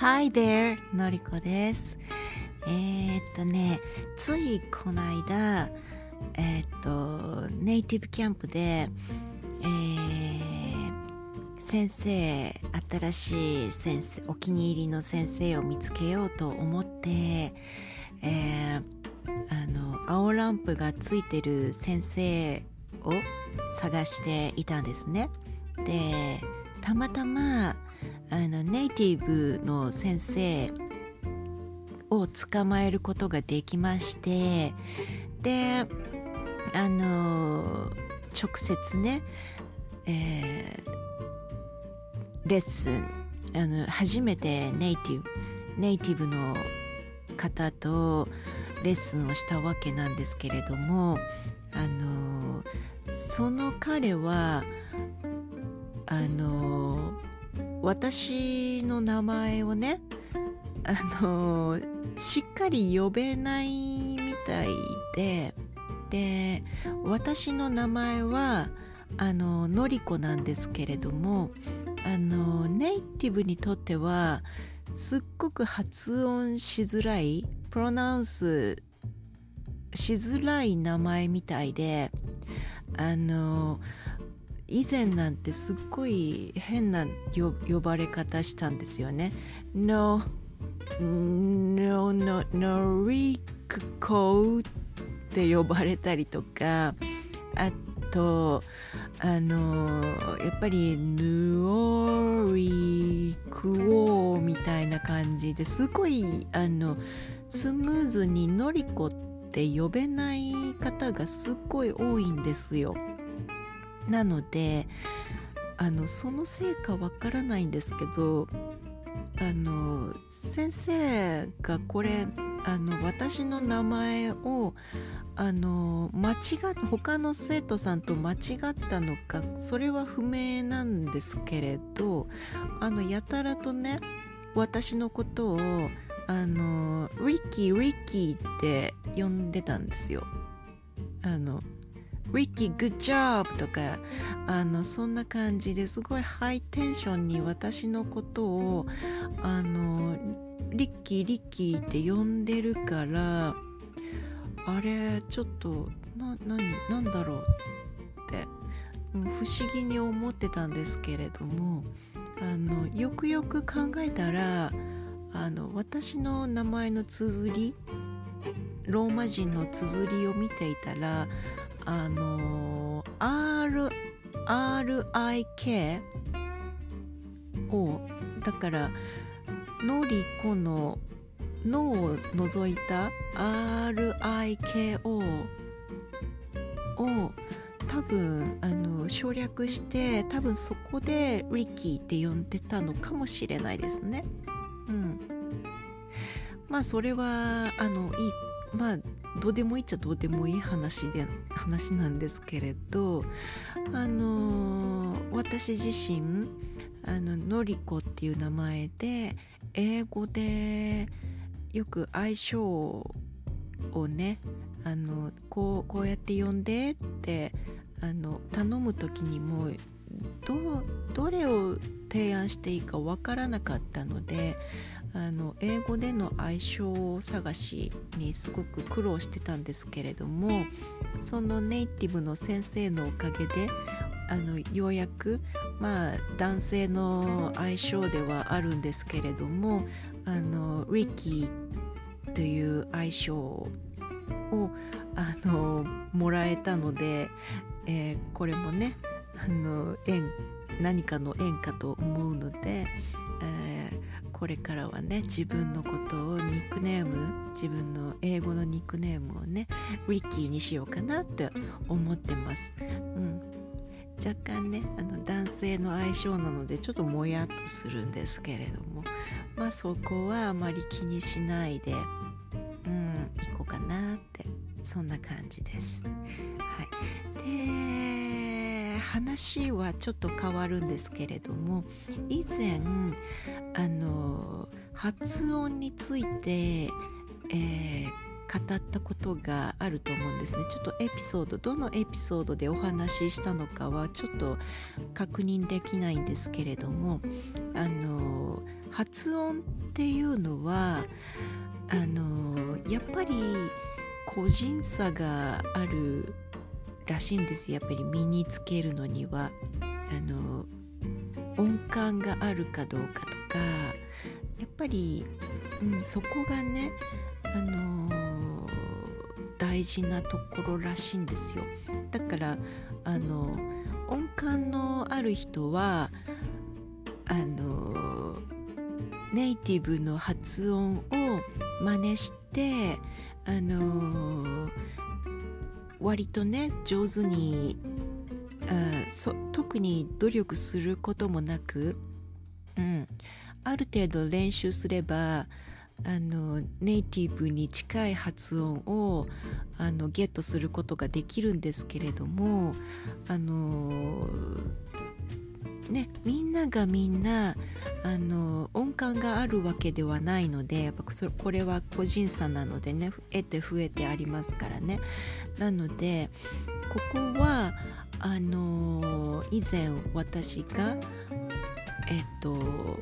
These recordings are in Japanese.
Hi there のりこです。えー、っとねついこの間えー、っとネイティブキャンプで、えー、先生新しい先生お気に入りの先生を見つけようと思って、え、あの青ランプがついてる先生を探していたんですね。でたまたまあのネイティブの先生を捕まえることができましてであの直接ね、えー、レッスンあの初めてネイティブネイティブの方とレッスンをしたわけなんですけれどもあのその彼はあの私の名前をねあのしっかり呼べないみたいでで私の名前はあののりこなんですけれどもあのネイティブにとってはすっごく発音しづらいプロナウンスしづらい名前みたいであの以前なんてすっごい変な呼ばれ方したんですよね。No, no, no, no, リクコって呼ばれたりとかあとあのやっぱりヌオリクオみたいな感じですごいあのスムーズにノリコって呼べない方がすっごい多いんですよ。なのであのそのせいかわからないんですけどあの先生がこれあの私の名前をあの間違他の生徒さんと間違ったのかそれは不明なんですけれどあのやたらとね私のことをあのリッキーリッキーって呼んでたんですよ。あのリッキー、グッジョブとかあのそんな感じですごいハイテンションに私のことをあのリッキーリッキーって呼んでるからあれちょっとな何なんだろうって、不思議に思ってたんですけれどもあのよくよく考えたらあの私の名前の綴りローマ人の綴りを見ていたらあの R RIK をだからのりこの「の」を除いた RIKO を多分あの省略して多分そこでリッキーって呼んでたのかもしれないですね。うん、まあそれはあのいいまあどうでもいいっちゃどうでもいい話で話なんですけれどあの私自身あののりこっていう名前で英語でよく相性をねあのこうこうやって呼んでってあの頼む時にもどどれを提案していいかわからなかったのであの英語での相性探しにすごく苦労してたんですけれどもそのネイティブの先生のおかげであのようやくまあ男性の相性ではあるんですけれどもあのリッキーという相性をあのもらえたので、えー、これもねあの縁何かの縁かと思うので、えー、これからはね自分のことをニックネーム自分の英語のニックネームをねリッキーにしようかなって思ってます。うん若干ねあの男性の相性なのでちょっともやっとするんですけれどもまあそこはあまり気にしないでうん行こうかなってそんな感じです。はい、で話はちょっと変わるんですけれども以前あの発音について、えー、語ったことがあると思うんですね。ちょっとエピソードどのエピソードでお話ししたのかはちょっと確認できないんですけれどもあの発音っていうのはあのやっぱり個人差があるらしいんですやっぱり身につけるのには。あの音感があるかどうかとかやっぱり、うん、そこがねあの大事なところらしいんですよ。だからあの音感のある人はあのネイティブの発音を真似してあの割とね上手にあそ特に努力することもなく、うん、ある程度練習すればあのネイティブに近い発音をあのゲットすることができるんですけれどもあのねみんながみんなあの音感があるわけではないのでやっぱこれは個人差なのでね得て増えてありますからね。なのでここはあの以前私がえっと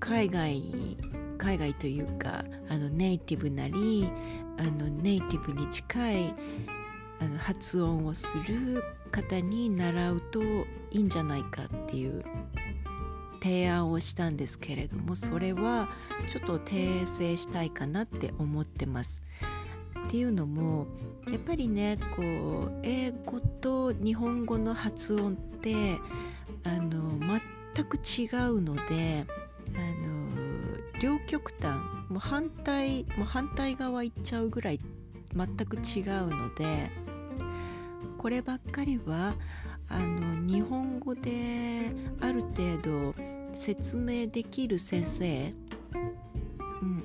海外海外というかあのネイティブなりあのネイティブに近いあの発音をする方に習うといいんじゃないかっていう提案をしたんですけれどもそれはちょっと訂正したいかなって思ってます。っていうのもやっぱりねこう英語と日本語の発音ってあの全く違うのであの両極端もう反対もう反対側行っちゃうぐらい全く違うのでこればっかりはあの日本語である程度説明できる先生、うん、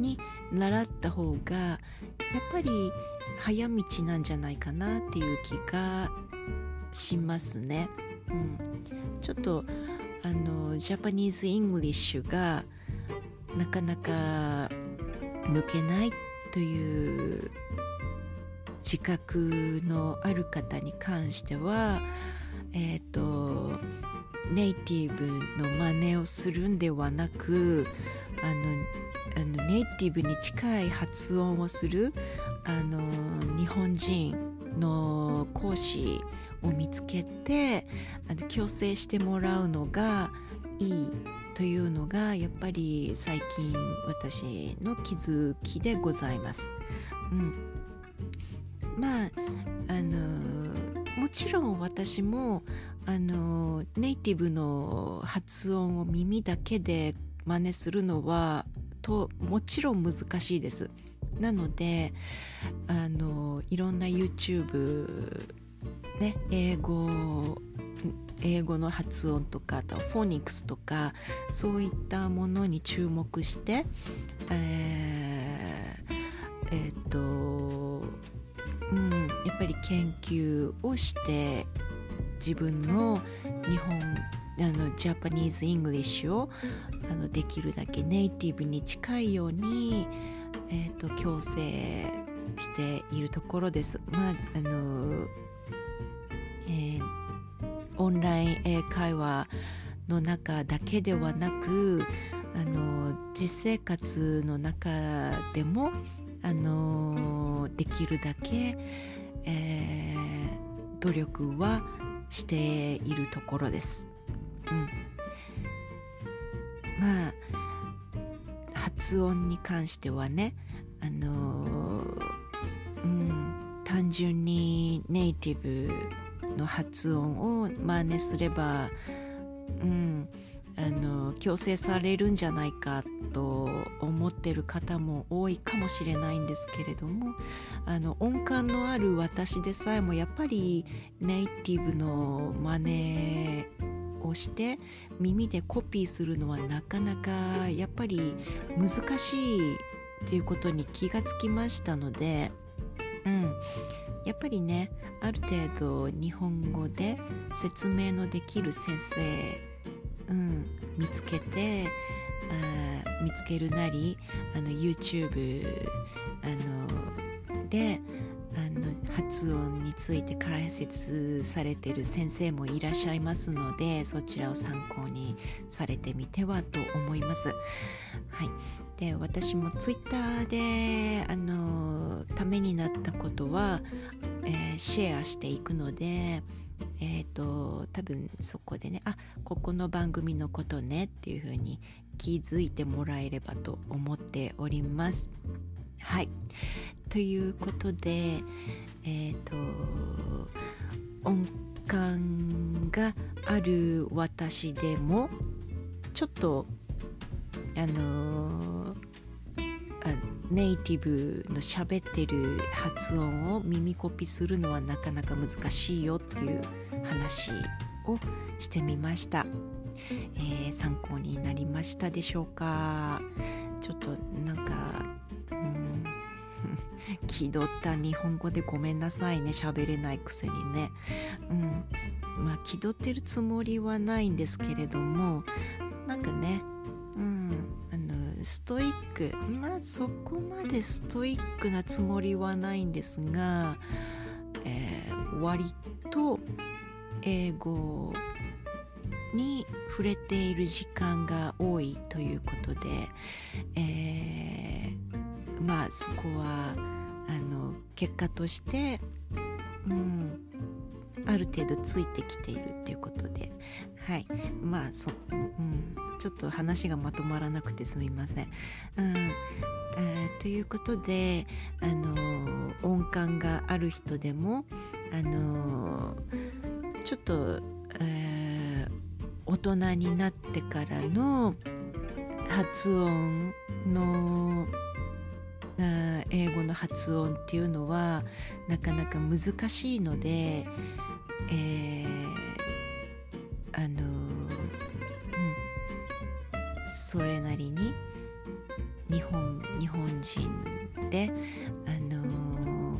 に習った方がやっぱり早道なんじゃないかなっていう気がしますね。うん、ちょっとあの Japanese English がなかなか抜けないという自覚のある方に関してはえ、ー、とネイティブの真似をするんではなくあのネイティブに近い発音をするあの日本人の講師を見つけてあの強制してもらうのがいいというのがやっぱり最近私の気づきでございます。うん、まああのもちろん私もあのネイティブの発音を耳だけで真似するのはともちろん難しいです。なのであのいろんな YouTube ね英語英語の発音とかあとフォニックスとかそういったものに注目して、えー、えー、っと、うん、やっぱり研究をして自分の日本あの Japanese English をあのできるだけネイティブに近いように、えーと、と矯正しているところです。まああのえーオンライン英会話の中だけではなくあの実生活の中でもあのできるだけ、えー、努力はしているところです。うん、まあ発音に関してはねあの、うん、単純にネイティブの発音を真似すれば、うん、あの強制されるんじゃないかと思ってる方も多いかもしれないんですけれどもあの音感のある私でさえもやっぱりネイティブの真似をして耳でコピーするのはなかなかやっぱり難しいっていうことに気がつきましたので、うん、やっぱりねある程度日本語で説明のできる先生、うん、見つけてあ見つけるなりあの YouTube あのであの発音について解説されてる先生もいらっしゃいますのでそちらを参考にされてみてはと思います。はい、で私もツイッターであのためになったことは、えー、シェアしていくのでえーと、多分そこでねあここの番組のことねっていう風に気づいてもらえればと思っております。はいということでえっ、ー、と音感がある私でもちょっとあのーネイティブの喋ってる発音を耳コピするのはなかなか難しいよっていう話をしてみました、えー、参考になりましたでしょうか？ちょっとなんかうん 気取った日本語でごめんなさいね。喋れないくせにね。うん。まあ気取ってるつもりはないんですけれどもなんかねうん。ストイック。まあそこまでストイックなつもりはないんですが、えー、割と英語に触れている時間が多いということで、えー、まあそこはあの結果として、うん、ある程度ついてきているっていうことではい。まあそ、うん、ちょっと話がまとまらなくてすみません。うん。えー、ということで、あのー、音感がある人でも、あのー、ちょっと、え大人になってからの発音の英語の発音っていうのはなかなか難しいので、えー、あの、うん、それなりに日本日本人で、あの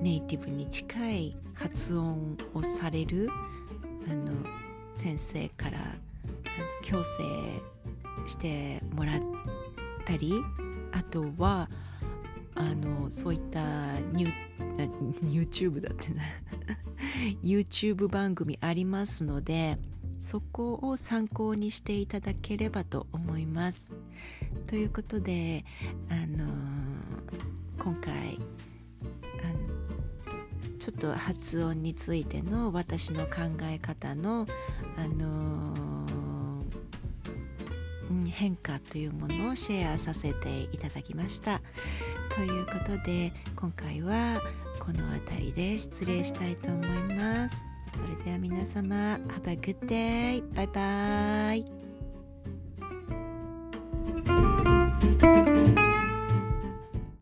ネイティブに近い発音をされるあの先生から強制してもらったりあとはあのそういったニュ YouTube だってな。YouTube 番組ありますのでそこを参考にしていただければと思います。ということで、あのー、今回あのちょっと発音についての私の考え方の、あのー、変化というものをシェアさせていただきました。ということで今回はこの辺りで失礼したいと思います。それでは皆様 Have a good day! バイバイ